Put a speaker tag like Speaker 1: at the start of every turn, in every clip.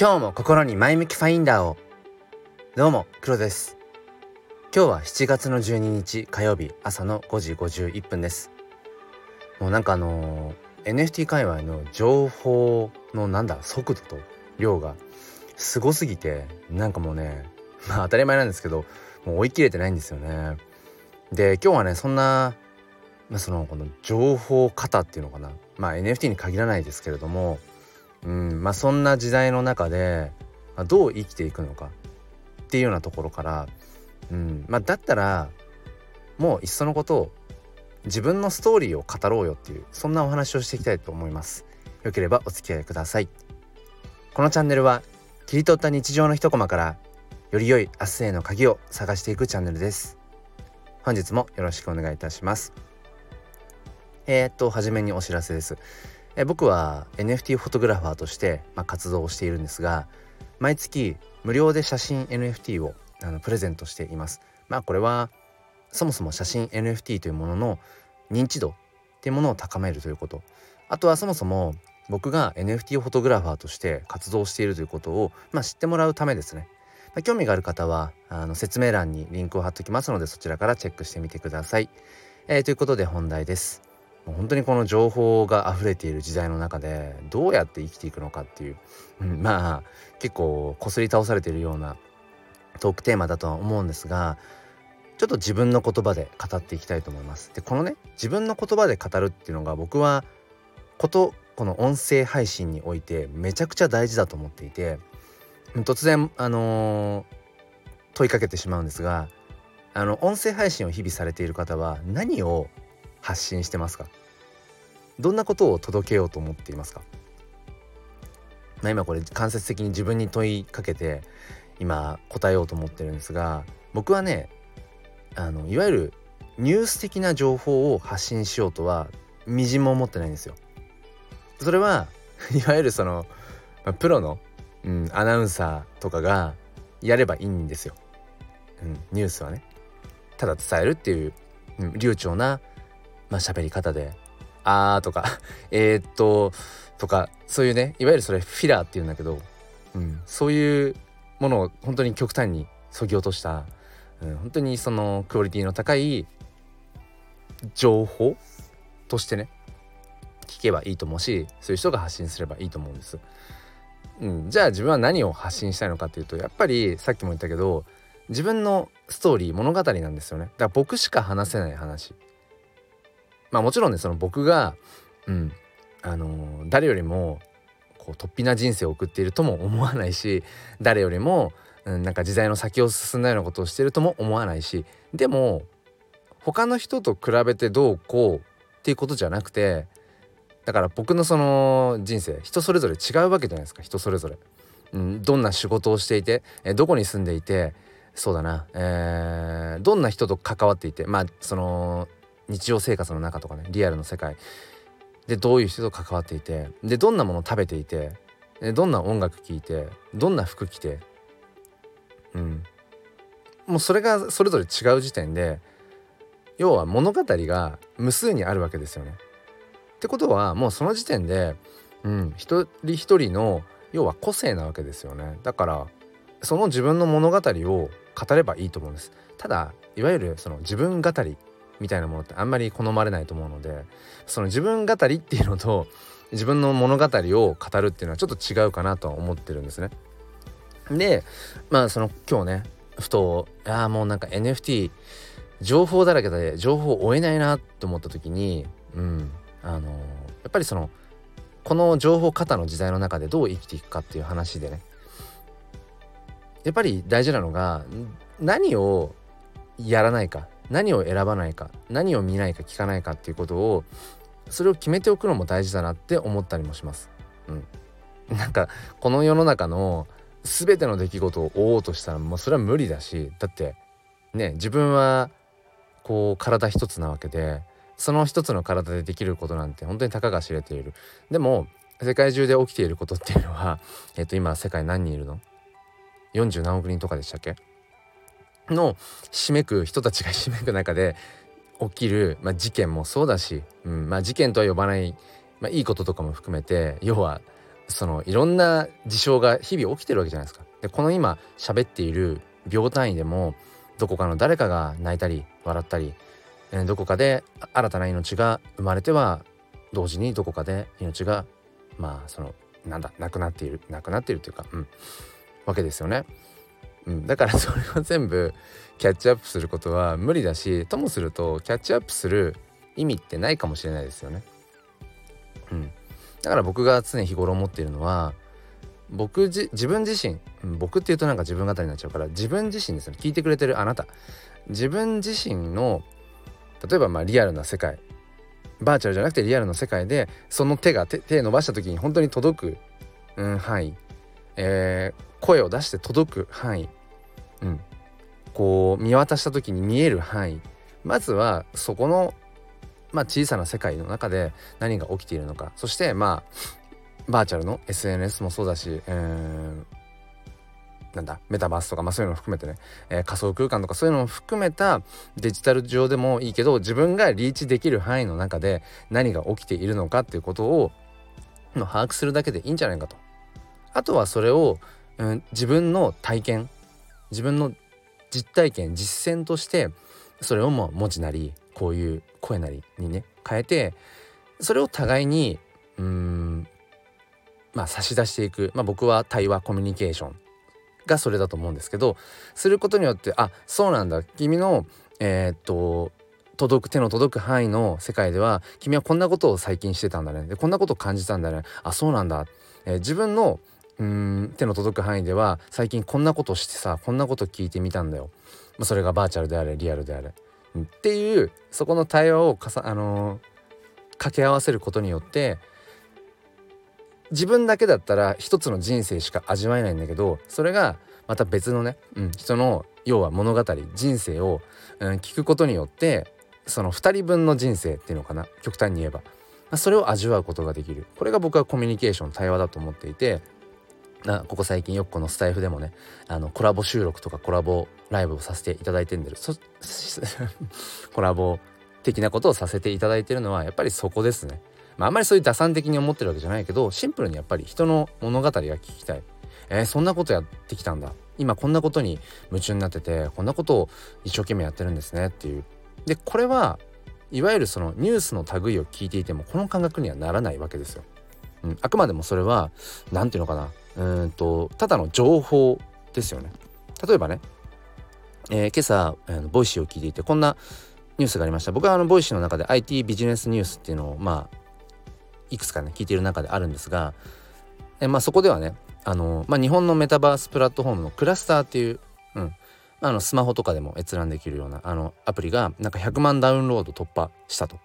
Speaker 1: 今日も心に前向きファインダーを。どうも黒です。今日は7月の12日火曜日朝の5時51分です。もうなんかあのー、NFT 界隈の情報のなんだ速度と量がすごすぎてなんかもうねまあ当たり前なんですけどもう追い切れてないんですよね。で今日はねそんな、まあ、そのこの情報型っていうのかな。まあ NFT に限らないですけれどもうんまあそんな時代の中で、どう生きていくのかっていうようなところから、うんまあ、だったらもういっそのことを自分のストーリーを語ろうよっていうそんなお話をしていきたいと思います。よければお付き合いください。このチャンネルは切り取った日常の一コマからより良い明日への鍵を探していくチャンネルです。本日もよろしくお願いいたします。えー、っと初めにお知らせです。え僕は NFT フォトグラファーとして、まあ、活動をしているんですが毎月無料で写真 NFT をあのプレゼントしています。まあこれはそもそも写真 NFT というものの認知度っていうものを高めるということ。あとはそもそも僕が NFT フォトグラファーとして活動しているということを、まあ、知ってもらうためですね、まあ、興味がある方はあの説明欄にリンクを貼っておきますのでそちらからチェックしてみてください、えー、ということで本題です。本当にこの情報が溢れている時代の中でどうやって生きていくのかっていう、うん、まあ結構こすり倒されているようなトークテーマだとは思うんですがちょっと自分の言葉で語っていきたいと思います。でこのね自分の言葉で語るっていうのが僕はことこの音声配信においてめちゃくちゃ大事だと思っていて突然あのー、問いかけてしまうんですがあの音声配信を日々されている方は何を発信してますか？どんなことを届けようと思っていますか？まあ、今これ間接的に自分に問いかけて今答えようと思ってるんですが僕はねあのいわゆるニュース的な情報を発信しようとはみじんも思ってないんですよ。それは いわゆるその、まあ、プロの、うん、アナウンサーとかがやればいいんですよ。うん、ニュースはね。ただ伝えるっていう、うん、流暢なまあ喋り方で「あー」とか「え、っと」とかそういうねいわゆるそれフィラーっていうんだけど、うん、そういうものを本当に極端にそぎ落とした、うん、本当にそのクオリティの高い情報としてね聞けばいいと思うしそういう人が発信すればいいと思うんです。うん、じゃあ自分は何を発信したいのかっていうとやっぱりさっきも言ったけど自分のストーリー物語なんですよねだから僕しか話せない話まあもちろんねその僕がうんあの、誰よりもこう突飛な人生を送っているとも思わないし誰よりも、うん、なんか時代の先を進んだようなことをしているとも思わないしでも他の人と比べてどうこうっていうことじゃなくてだから僕のその人生人それぞれ違うわけじゃないですか人それぞれ、うん、どんな仕事をしていてえどこに住んでいてそうだな、えー、どんな人と関わっていてまあその日常生活の中とかねリアルの世界でどういう人と関わっていてでどんなもの食べていてどんな音楽聴いてどんな服着てうんもうそれがそれぞれ違う時点で要は物語が無数にあるわけですよね。ってことはもうその時点で、うん、一人一人の要は個性なわけですよね。だからその自分の物語を語ればいいと思うんです。ただいわゆるその自分語りみたいなものってあんまり好まれないと思うのでその自分語りっていうのと自分の物語を語るっていうのはちょっと違うかなとは思ってるんですね。でまあその今日ねふとああもうなんか NFT 情報だらけで情報を追えないなと思った時にうんあのやっぱりそのこの情報型の時代の中でどう生きていくかっていう話でねやっぱり大事なのが何をやらないか何を選ばないか何を見ないか聞かないかっていうことをそれを決めておくのも大事だなって思ったりもします。うん、なんかこの世の中の全ての出来事を追おうとしたらもうそれは無理だしだってね自分はこう体一つなわけでその一つの体でできることなんて本当にたかが知れている。でも世界中で起きていることっていうのは、えっと、今世界何人いるの ?40 何億人とかでしたっけ？のひめく人たちがひめく中で起きる、まあ、事件もそうだし、うんまあ、事件とは呼ばない、まあ、いいこととかも含めて要はそのいろんな事象が日々起きてるわけじゃないですか。でこの今喋っている秒単位でもどこかの誰かが泣いたり笑ったり、えー、どこかで新たな命が生まれては同時にどこかで命がまあそのなんだなくなっているなくなっているというか、うん、わけですよね。うん、だからそれを全部キャッチアップすることは無理だしともするとキャッチアップする意味ってないかもしれないですよね。うん、だから僕が常日頃思っているのは僕自分自身僕っていうとなんか自分語りになっちゃうから自分自身ですよね。聞いてくれてるあなた。自分自身の例えばまあリアルな世界。バーチャルじゃなくてリアルの世界でその手が手手伸ばした時に本当に届く、うん、範囲、えー、声を出して届く範囲、うん、こう見渡した時に見える範囲。まずはそこの、まあ、小さな世界の中で何が起きているのか。そしてまあバーチャルの SNS もそうだし、えー、なんだメタバースとか、まあ、そういうのも含めてね、えー、仮想空間とかそういうのも含めたデジタル上でもいいけど自分がリーチできる範囲の中で何が起きているのかっていうことをの把握するだけでいいんじゃないかと。あとはそれを、うん、自分の体験自分の実体験実践としてそれをもう文字なりこういう声なりにね変えてそれを互いにうんまあ差し出していく、まあ、僕は対話コミュニケーションがそれだと思うんですけどすることによってあそうなんだ。君のえー、っと届く手の届く範囲の世界では君はこんなことを最近してたんだね。でこんなことを感じたんだね。あそうなんだ、えー、自分のうん手の届く範囲では最近こんなことしてさこんなこと聞いてみたんだよ、まあ、それがバーチャルであれリアルであれ、っていうそこの対話をかさ、あのー、掛け合わせることによって自分だけだったら一つの人生しか味わえないんだけどそれがまた別のね、うん、人の要は物語人生を、うん、聞くことによってその2人分の人生っていうのかな極端に言えば、まあ、それを味わうことができる。これが僕はコミュニケーション対話だと思っていてなここ最近よくこのスタイフでもねあのコラボ収録とかコラボライブをさせていただいてるんで コラボ的なことをさせていただいてるのはやっぱりそこですね。まあ、あんまりそういう打算的に思ってるわけじゃないけどシンプルにやっぱり人の物語が聞きたい。えー、そんなことやってきたんだ今こんなことに夢中になっててこんなことを一生懸命やってるんですねっていうでこれはいわゆるそのニュースの類を聞いていてもこの感覚にはならないわけですよ。うん、あくまでもそれは何て言うのかなうんとただの情報ですよね。例えばね、えー、今朝、えー、 Voicy を聞いていてこんなニュースがありました。僕はあのボイシーの中で IT ビジネスニュースっていうのをまあいくつかね聞いている中であるんですが、えー、まあそこではねあの、まあ、日本のメタバースプラットフォームのクラスターっていう、うん、あのスマホとかでも閲覧できるようなあのアプリがなんか100万ダウンロード突破したと。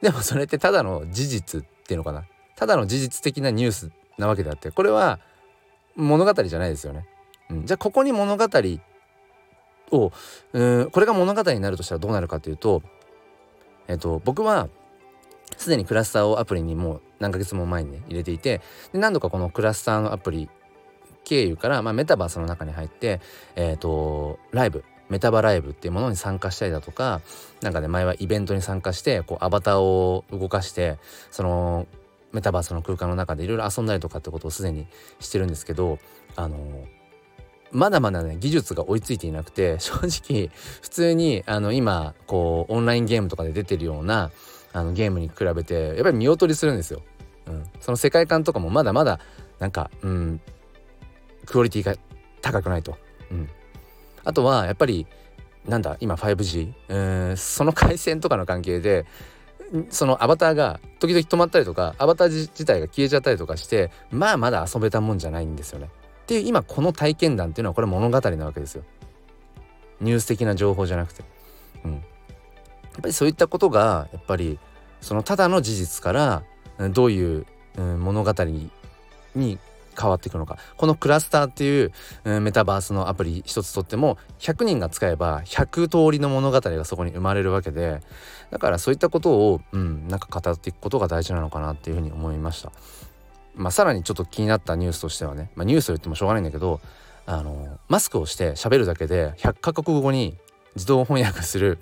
Speaker 1: でもそれってただの事実っていうのかなただの事実的なニュースなわけであってこれは物語じゃないですよね。うん、じゃあここに物語をうんこれが物語になるとしたらどうなるかというと、えっと、僕はすでにクラスターをアプリにもう何ヶ月も前にね入れていてで何度かこのクラスターのアプリ経由から、まあ、メタバースの中に入ってえっ、ー、とライブメタバライブっていうものに参加したりだとか何かね前はイベントに参加してこうアバターを動かしてそのメタバースの空間の中でいろいろ遊んだりとかってことをすでにしてるんですけどあのまだまだね技術が追いついていなくて 正直普通にあの今こうオンラインゲームとかで出てるようなあのゲームに比べてやっぱり見劣りするんですよ。うん、その世界観とかもまだまだなんか、うん、クオリティが高くないと。うん、あとはやっぱりなんだ今 5G、えー、その回線とかの関係でそのアバターが時々止まったりとかアバター自体が消えちゃったりとかしてまあまだ遊べたもんじゃないんですよね。っていう今この体験談っていうのはこれ物語なわけですよ。ニュース的な情報じゃなくて。うん、やっぱりそういったことがやっぱりそのただの事実からどういう物語に変わっていくのかこのクラスターっていううんメタバースのアプリ一つとっても100人が使えば100通りの物語がそこに生まれるわけでだからそういったことを、うん、なんか語っていくことが大事なのかなっていうふうに思いました。まあ、さらにちょっと気になったニュースとしてはね、まあ、ニュースと言ってもしょうがないんだけどあのマスクをして喋るだけで100カ国語に自動翻訳する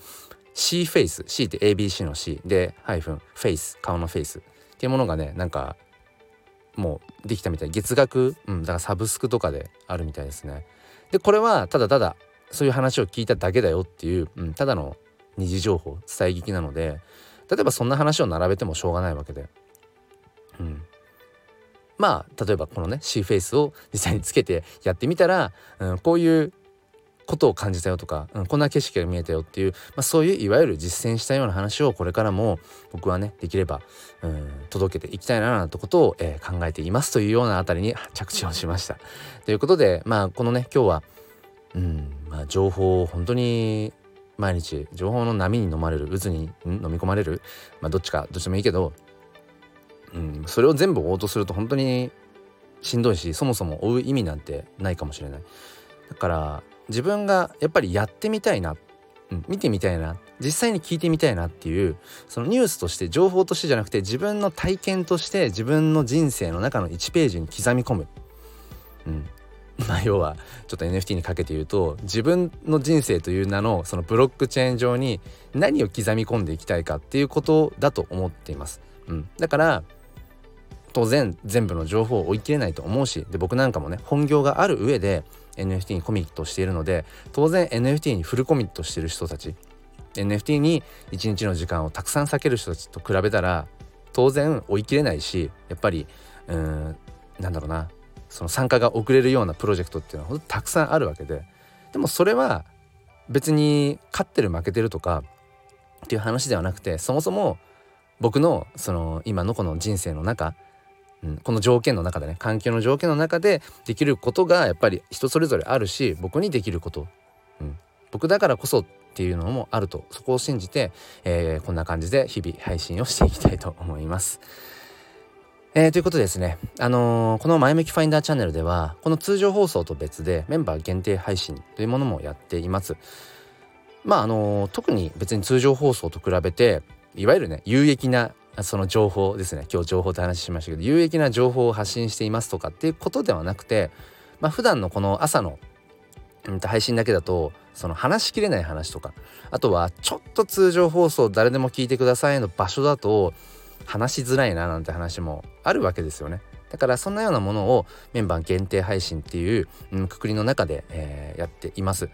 Speaker 1: C-FACE C って ABC の C でハイフンフェイス顔のフェイスっていうものがねなんかもうできたみたい。月額、うん、だからサブスクとかであるみたいですね。でこれはただただそういう話を聞いただけだよっていう、うん、ただの二次情報伝え聞きなので例えばそんな話を並べてもしょうがないわけで、うん、まあ例えばこのねシーフェイスを実際につけてやってみたら、うん、こういうことを感じたよとか、うん、こんな景色が見えたよっていう、まあ、そういういわゆる実践したような話をこれからも僕はねできれば、うん、届けていきたいななんてことを、えー、考えていますというようなあたりに着地をしました。ということでまあこのね今日は、うんまあ、情報を本当に毎日情報の波に飲まれる渦に飲み込まれる、まあ、どっちかどっちでもいいけど、うん、それを全部追おうとすると本当にしんどいしそもそも追う意味なんてないかもしれない。だから自分がやっぱりやってみたいな、うん、見てみたいな実際に聞いてみたいなっていうそのニュースとして情報としてじゃなくて自分の体験として自分の人生の中の1ページに刻み込む、うん、まあ要はちょっと NFT にかけて言うと自分の人生という名のそのブロックチェーン上に何を刻み込んでいきたいかっていうことだと思っています。うん、だから当然全部の情報を追い切れないと思うしで僕なんかもね本業がある上で NFT にコミットしているので当然 NFT にフルコミットしてる人たち NFT に一日の時間をたくさん避ける人たちと比べたら当然追い切れないしやっぱりうんなんだろうなその参加が遅れるようなプロジェクトっていうのは本当たくさんあるわけで。でもそれは別に勝ってる負けてるとかっていう話ではなくてそもそも僕のその今のこの人生の中うん、この条件の中でね環境の条件の中でできることがやっぱり人それぞれあるし僕にできること、うん、僕だからこそっていうのもあるとそこを信じて、えー、こんな感じで日々配信をしていきたいと思います。えー、ということでですね、あのー、この前向きファインダーチャンネルではこの通常放送と別でメンバー限定配信というものもやっています。まああの特に別に通常放送と比べていわゆるね有益なその情報ですね今日情報って話しましたけど有益な情報を発信していますとかっていうことではなくてまあ普段のこの朝の、配信だけだとその話しきれない話とかあとはちょっと通常放送誰でも聞いてくださいの場所だと話しづらいななんて話もあるわけですよね。だからそんなようなものをメンバー限定配信っていう、くくりの中で、えー、やっています。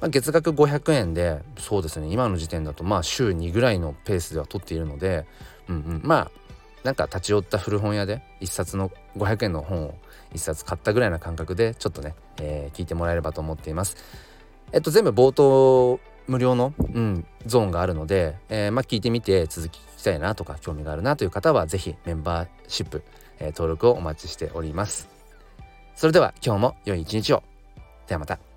Speaker 1: まあ、月額500円でそうですね今の時点だとまあ週2ぐらいのペースでは取っているのでうんうん、まあなんか立ち寄った古本屋で1冊の500円の本を1冊買ったぐらいな感覚でちょっとね、えー、聞いてもらえればと思っています。えっと全部冒頭無料の、うん、ゾーンがあるので、えー、まあ聞いてみて続き聞きたいなとか興味があるなという方は是非メンバーシップ、えー、登録をお待ちしております。それでは今日も良い一日を。ではまた。